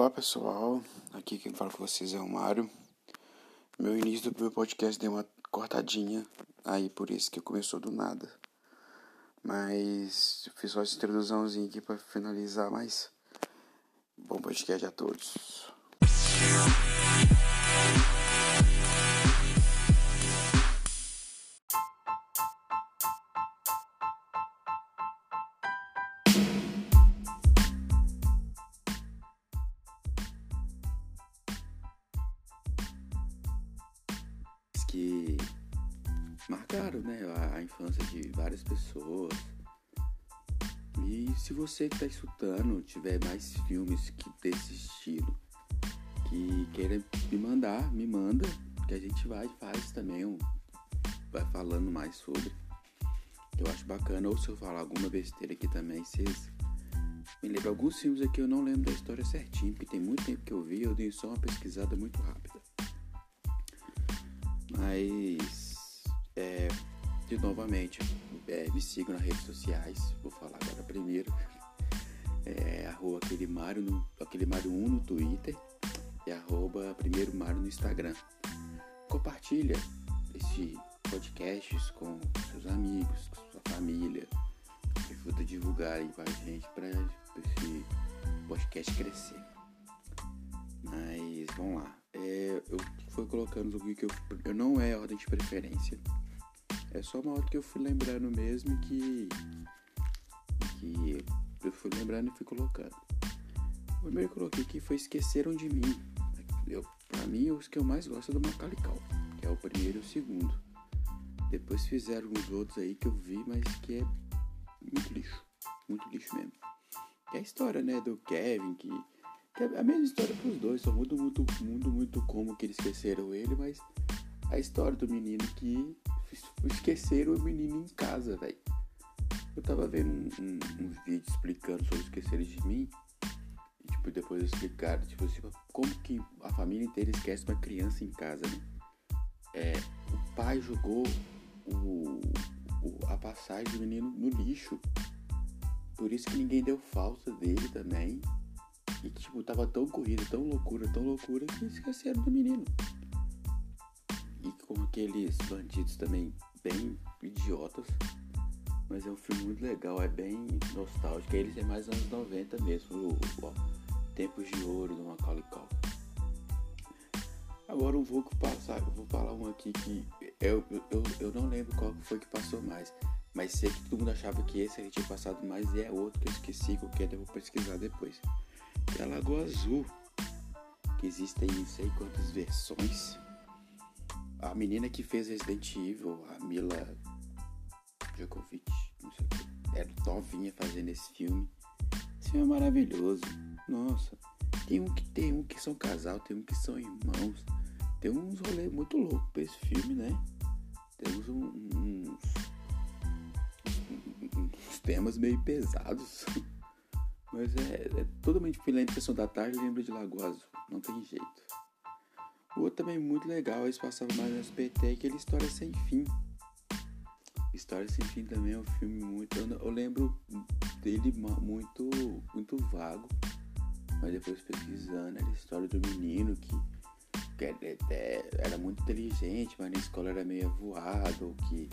Olá pessoal, aqui quem fala com vocês é o Mário. Meu início do meu podcast deu uma cortadinha, aí por isso que começou do nada. Mas fiz só essa introduçãozinha aqui para finalizar, mas bom podcast a todos. Que marcaram né, a, a infância de várias pessoas. E se você que está escutando tiver mais filmes que desse estilo que queira me mandar, me manda, que a gente vai faz também, um, vai falando mais sobre. Eu acho bacana, ou se eu falar alguma besteira aqui também, vocês me lembram alguns filmes aqui eu não lembro da história certinho, porque tem muito tempo que eu vi, eu dei só uma pesquisada muito rápida. Mas, é, de novamente, é, me sigam nas redes sociais. Vou falar agora primeiro. É, arroba aquele Mário, no, aquele Mário 1 no Twitter e arroba primeiro Mário no Instagram. Compartilha esse podcast com seus amigos, com sua família. Ajuda a divulgar aí pra gente, para esse podcast crescer. Mas vamos lá. É, fui colocando o que eu, eu não é ordem de preferência. É só uma ordem que eu fui lembrando mesmo que que eu fui lembrando e fui colocando. O primeiro que eu coloquei aqui foi Esqueceram de Mim. Eu, pra mim, os que eu mais gosto é do Macaulay que é o primeiro e o segundo. Depois fizeram uns outros aí que eu vi, mas que é muito lixo. Muito lixo mesmo. É a história, né, do Kevin que é a mesma história pros dois, só muda muito, muito, muito como que eles esqueceram ele, mas a história do menino que esqueceram o menino em casa, velho. Eu tava vendo um, um, uns vídeos explicando sobre esquecer de mim. E, tipo, depois explicaram, tipo assim, como que a família inteira esquece uma criança em casa, né? É, o pai jogou o, o, a passagem do menino no lixo. Por isso que ninguém deu falta dele também. E tipo, tava tão corrida, tão loucura, tão loucura que esqueceram do menino. E com aqueles bandidos também bem idiotas. Mas é um filme muito legal, é bem nostálgico. Eles é mais anos 90 mesmo, o, Tempos de Ouro do Macaulay Culkin. Agora eu vou passar, eu vou falar um aqui que eu, eu, eu não lembro qual foi que passou mais. Mas sei que todo mundo achava que esse ele tinha passado mais e é outro que eu esqueci, qualquer eu vou pesquisar depois que é a Lagoa Azul, que existem não sei quantas versões. A menina que fez Resident Evil, a Mila Djokovic, não sei o que, era novinha fazendo esse filme. Esse filme é maravilhoso. Nossa, tem um que tem um que são casal, tem um que são irmãos. Tem uns rolês muito loucos pra esse filme, né? Temos um, uns, uns temas meio pesados. Mas é, é totalmente diferente Sessão da Tarde, lembra de Azul, não tem jeito. O outro também muito legal, eles passavam mais no SBT, é aquele História Sem Fim. História Sem Fim também é um filme muito. Eu, eu lembro dele muito, muito vago, mas depois pesquisando, era a história do menino que, era, é, é, era muito inteligente, mas na escola era meio voado, que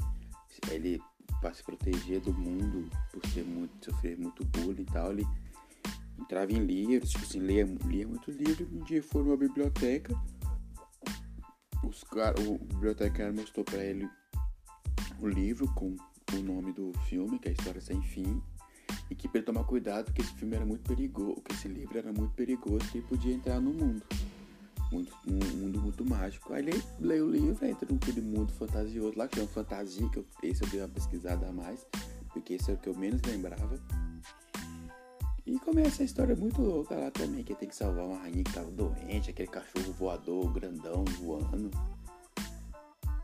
ele para se proteger do mundo por ser muito sofrer muito bullying e tal ele entrava em livros, tipo assim, lia, lia muito livro. Um dia foi numa biblioteca, os cara, o bibliotecário mostrou para ele o livro com o nome do filme, que é a História Sem Fim, e que para ele tomar cuidado, porque esse filme era muito perigoso, que esse livro era muito perigoso, que ele podia entrar no mundo. Mundo, um mundo muito mágico. Aí ele lê o livro, entra naquele mundo fantasioso lá, que chama fantasia, que eu, esse eu dei uma pesquisada a mais, porque esse é o que eu menos lembrava. E começa a história muito louca lá também, que tem que salvar uma rainha que tava doente, aquele cachorro voador grandão voando.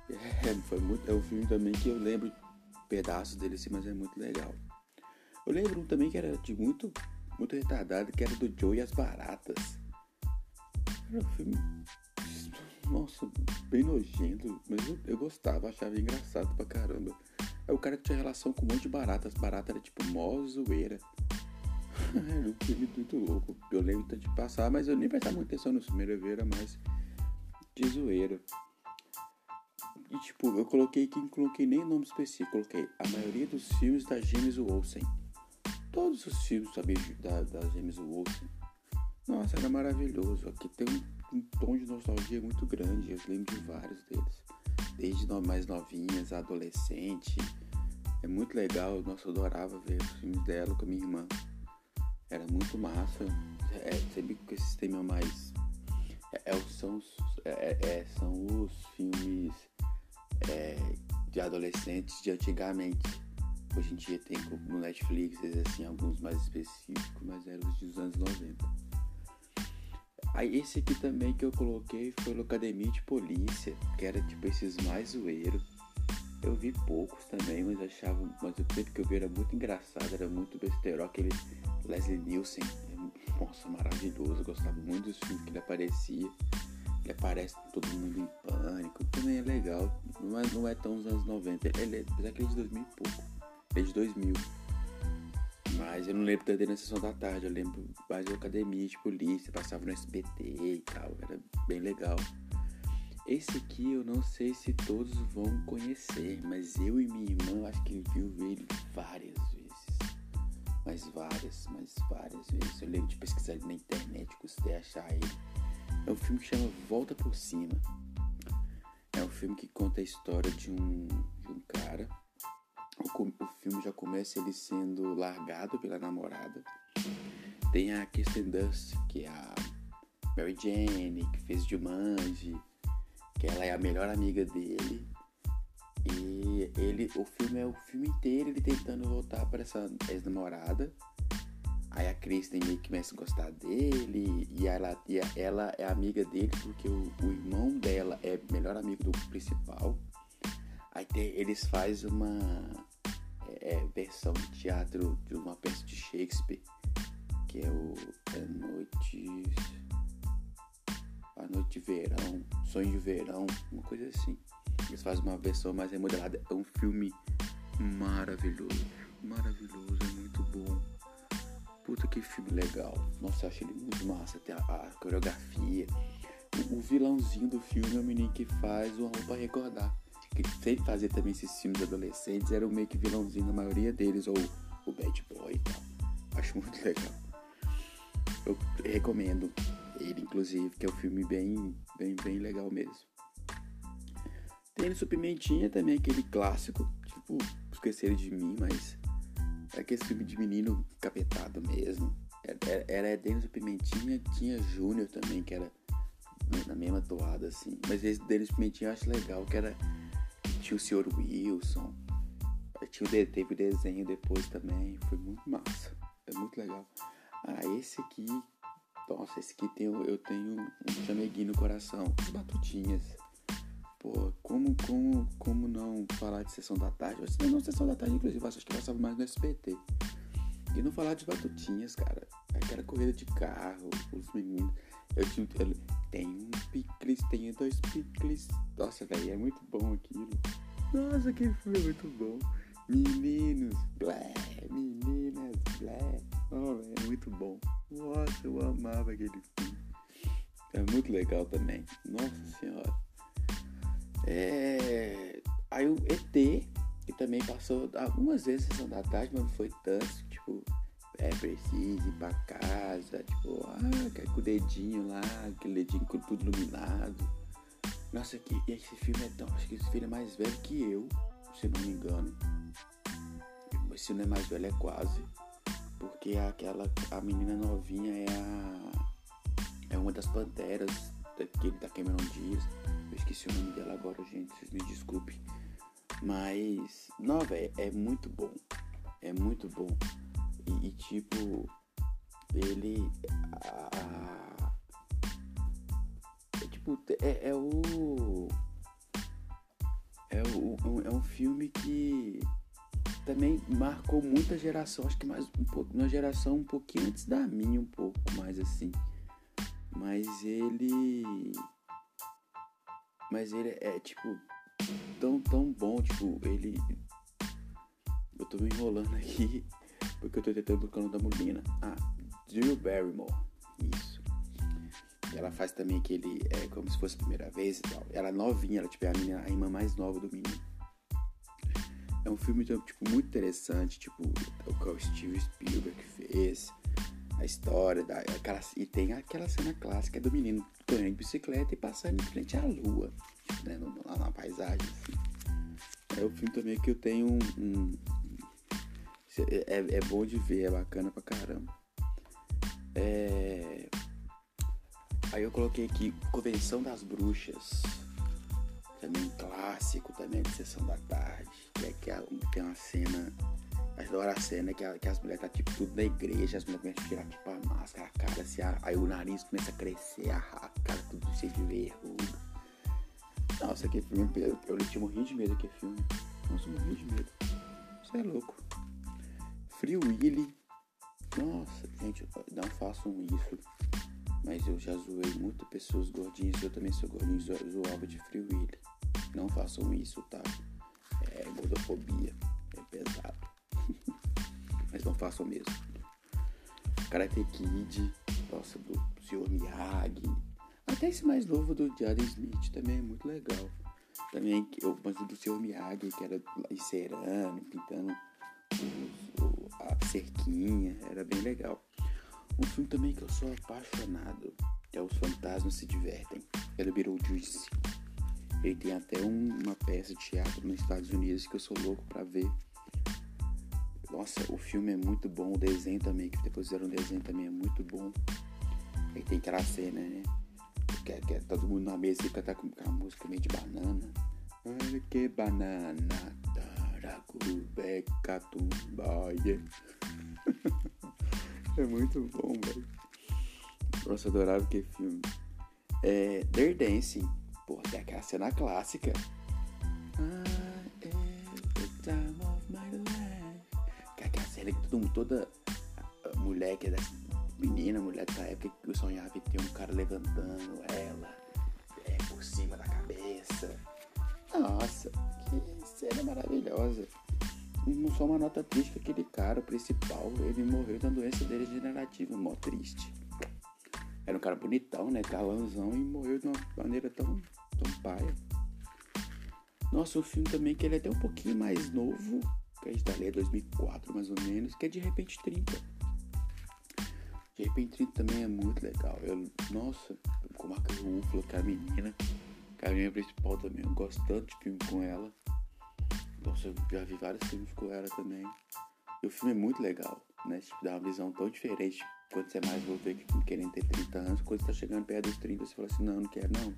É, foi muito, é um filme também que eu lembro pedaços dele assim, mas é muito legal. Eu lembro um também que era de muito, muito retardado, que era do Joe e as Baratas. Era um filme, nossa, bem nojento, mas eu, eu gostava, achava engraçado pra caramba. É o cara que tinha relação com um monte de baratas. Barata era tipo mó zoeira. Era um filme muito louco. Eu lembro de passar, mas eu nem prestava muita atenção no ver, era mais de zoeira. E tipo, eu coloquei que não coloquei nem nome específico, coloquei a maioria dos filmes da James Olsen. Todos os filmes sabe, da, da James Olsen. Nossa, era maravilhoso. Aqui tem um, um, tom de nostalgia muito grande. Eu lembro de vários deles. Desde mais novinhas, adolescente. É muito legal. Nossa, eu adorava ver os filmes dela com a minha irmã. Era muito massa. É, sempre com esse tema mais. É, é são, os, é, é, são os filmes é, de adolescentes de antigamente. Hoje em dia tem no Netflix, assim, alguns mais específicos, mas eram os dos anos 90. Aí esse aqui também que eu coloquei foi o Academia de Polícia, que era tipo esses mais zoeiros. Eu vi poucos também, mas achava, mas o tempo que eu vi era muito engraçado, era muito besteiro. Aquele Leslie Nielsen, nossa, maravilhoso, eu gostava muito dos filmes que ele aparecia. Ele aparece todo mundo em pânico, também é legal, mas não é tão dos anos 90. Ele é, apesar que ele é de 2000 e pouco, ele é de 2000. Mas eu não lembro dele na sessão da tarde, eu lembro mais de academia de polícia, passava no SBT e tal, era bem legal. Esse aqui eu não sei se todos vão conhecer, mas eu e minha irmã acho que viu ele várias vezes. Mas várias, mas várias vezes. Eu lembro de pesquisar ele na internet, custei achar ele. É um filme que chama Volta por Cima. É um filme que conta a história de um, de um cara. O, o filme já começa ele sendo largado pela namorada. Tem a Kirsten Dunst, que é a Mary Jane, que fez Jumanji, que ela é a melhor amiga dele. E ele, o filme é o filme inteiro ele tentando voltar para essa ex-namorada Aí a Kristen meio que começa a gostar dele e ela, e ela é amiga dele porque o, o irmão dela é melhor amigo do principal. Aí tem, eles fazem uma é, é, versão de teatro de uma peça de Shakespeare, que é o é Noite. A Noite de Verão, Sonho de Verão, uma coisa assim. Eles fazem uma versão mais remodelada. É um filme maravilhoso, maravilhoso, é muito bom. Puta que filme legal. Nossa, eu achei ele muito massa. Tem a, a coreografia. O, o, vilãozinho do filme é o menino que faz o Amor pra Recordar. Que sempre fazia também esses filmes adolescentes. Era o meio que vilãozinho na maioria deles. Ou o Bad Boy e tal. Acho muito legal. Eu recomendo ele, inclusive, que é um filme bem, bem, bem legal mesmo. Tem no Pimentinha também, aquele clássico. Tipo, esqueceram de mim, mas era aquele filme de menino capetado mesmo. Era, era Denis Pimentinha, tinha Júnior também, que era na mesma toada, assim. Mas esse Denis Pimentinha eu acho legal, que era. Tinha o Sr. Wilson. Tinha o, teve o desenho depois também. Foi muito massa. É muito legal. Ah, esse aqui. Nossa, esse aqui tem, eu tenho um chameguinho no coração. As batutinhas. Pô, como, como, como não falar de sessão da tarde? Não, não sessão da tarde, inclusive, acho que passava mais no SBT. E não falar de batutinhas, cara. Aquela corrida de carro, os meninos. Eu tinha. Eu, tem um picles, tenho dois picles. Nossa, velho, é muito bom aquilo. Nossa, aquele filme é muito bom. Meninos, blé, meninas, blé. Oh, véio, é muito bom. Nossa, eu amava aquele filme. É muito legal também. Nossa senhora. É... Aí o ET, que também passou algumas vezes sessão da tarde, mas não foi tanto, tipo, é preciso ir pra casa, tipo, ah, com o dedinho lá, aquele dedinho com tudo iluminado. Nossa, que esse filme é tão. Acho que esse filme é mais velho que eu, se não me engano. Esse filme é mais velho, é quase. Porque aquela. A menina novinha é a. É uma das panteras daquele da Cameron Diaz. Eu esqueci o nome dela agora, gente, vocês me desculpem. Mas, não, velho, é muito bom. É muito bom. E, e tipo, ele. A, é, tipo, é, é o. É, o, é um filme que também marcou muita geração, acho que mais um pouco, uma geração um pouquinho antes da minha, um pouco mais assim. Mas ele mas ele é, tipo, tão, tão bom, tipo, ele. Eu tô me enrolando aqui, Porque eu tô tentando buscar da mulina. Ah, Drew Barrymore. Isso. Ela faz também aquele. É como se fosse a primeira vez e tal. Ela é novinha, ela tipo, é a, menina, a irmã mais nova do menino. É um filme tipo, muito interessante, tipo, o que o Steve Spielberg fez, a história, da, aquela, e tem aquela cena clássica do menino correndo de bicicleta e passando em frente à lua, né, lá na paisagem, assim. É o filme também que eu tenho um. um é, é bom de ver, é bacana pra caramba. É... Aí eu coloquei aqui Convenção das Bruxas. Também clássico também de Sessão da Tarde. Que, é, que é, tem uma cena. Adoro a cena que, a, que as mulheres tá tipo tudo na igreja, as mulheres começam a tirar tipo a máscara, a cara assim, aí o nariz começa a crescer, a, a cara tudo cheio de verruga. Nossa, que filme. Eu, eu, tinha morrido de medo aquele filme. Nossa, morri de medo. Isso é louco. Free Willy. Nossa, gente, não façam isso. Mas eu já zoei muitas pessoas gordinhas. Eu também sou gordinho, zoava de Free Willy. Não façam isso, tá? É gordofobia. É pesado. Mas não façam mesmo. Karate Kid. Nossa, do Sr. Miyagi até esse mais novo do Jaden Smith também é muito legal. Também eu gosto do Sr. Miyagi, que era encerando, pintando o, a cerquinha, era bem legal. Um filme também que eu sou apaixonado é Os Fantasmas Se Divertem, é do Beetlejuice. Ele tem até um, uma peça de teatro nos Estados Unidos que eu sou louco pra ver. Nossa, o filme é muito bom, o desenho também, que depois fizeram um desenho também é muito bom. Aí tem aquela cena, né? que é, que é todo mundo na mesa e cantar com uma música meio de banana. Olha que banana, taracubeca, tumbaia. é muito bom, velho. Nossa, adorava que filme. É, Dare Dancing. Pô, tem aquela cena clássica. I am the time of my life. Que é aquela cena que todo mundo, toda mulher que é dessa menina, mulher da época que eu sonhava que ter um cara levantando ela é, por cima da cabeça. Nossa, que cena maravilhosa. Só uma nota triste que aquele cara, o principal, ele morreu da doença degenerativa, mó triste. Era um cara bonitão, né? Galãozão e morreu de uma maneira tão, tão paia. Nossa, um filme também que ele é até um pouquinho mais novo, que a gente tá ali, é 2004 mais ou menos, que é De Repente 30 de repente também é muito legal. Eu, nossa, com a Rúfalo, que é a menina, que é a minha principal também. Eu gosto tanto de filme com ela. Nossa, eu já vi vários filmes com ela também. E o filme é muito legal, né? Tipo, dá uma visão tão diferente quando você é mais novo, querendo ter 30 anos. Quando você tá chegando perto dos 30, você fala assim: não, não quero não.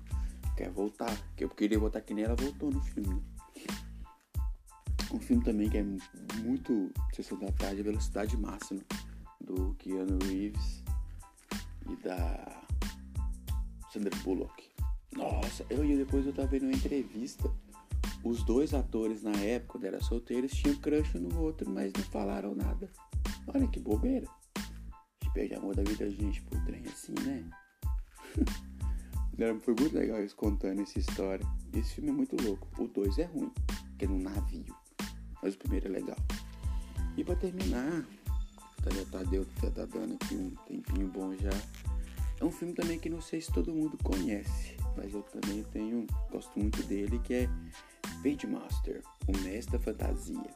Quer voltar. Porque eu queria voltar que nem ela voltou no filme. Né? Um filme também que é muito Sessão da Tarde, Velocidade Máxima do Keanu Reeves e da Sandra Bullock. Nossa, eu e depois eu tava vendo uma entrevista. Os dois atores na época, quando eram solteiros, tinham crush no outro, mas não falaram nada. Olha que bobeira. A gente perde amor da vida da gente por trem assim, né? Foi muito legal eles contando essa história. Esse filme é muito louco. O 2 é ruim, que é num navio. Mas o primeiro é legal. E pra terminar, já tá, deu, já tá dando aqui um tempinho bom já. É um filme também que não sei se todo mundo conhece, mas eu também tenho, gosto muito dele, que é Page Master, o Mestre da Fantasia.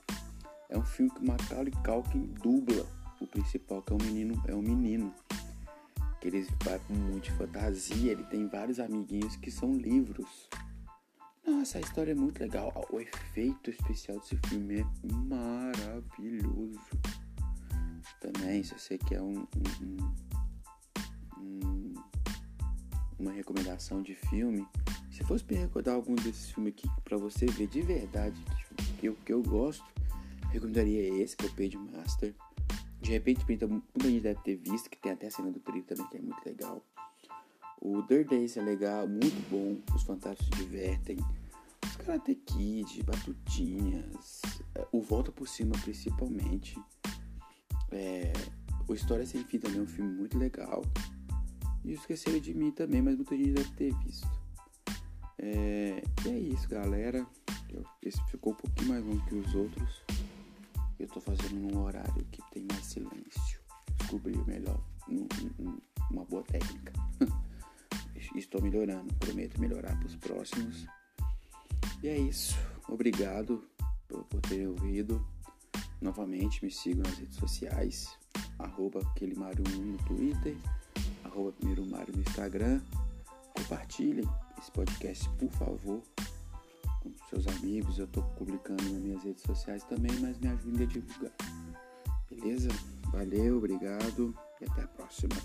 É um filme que Macaulay Culkin dubla o principal, que é um menino, é um menino. Que ele vai com muito de fantasia, ele tem vários amiguinhos que são livros. Nossa, a história é muito legal. O efeito especial desse filme é maravilhoso também, se você quer um, um, um, uma recomendação de filme, se fosse me recordar algum desses filmes aqui para você ver de verdade que eu, que eu gosto, recomendaria esse, que é o Page Master. De repente, muita gente deve ter visto, que tem até a cena do trilho também, que é muito legal. O Days é legal, muito bom. Os Fantásticos se divertem. Os Karate Kid, Batutinhas. O Volta por Cima, principalmente. É, o História Sem Fim também é um filme muito legal. E Esqueceram de Mim também, mas muita gente deve ter visto. É, e é isso, galera. Esse ficou um pouquinho mais longo que os outros. eu tô fazendo num horário que tem mais silêncio. Descobri melhor, uma boa técnica. Estou melhorando, prometo melhorar para os próximos. E é isso. Obrigado por, por ter ouvido. Novamente, me sigam nas redes sociais. Arroba 1 no Twitter. Arroba Primeiro Mário no Instagram. Compartilhem esse podcast, por favor, com seus amigos. Eu estou publicando nas minhas redes sociais também, mas me ajudem a divulgar. Beleza? Valeu, obrigado e até a próxima.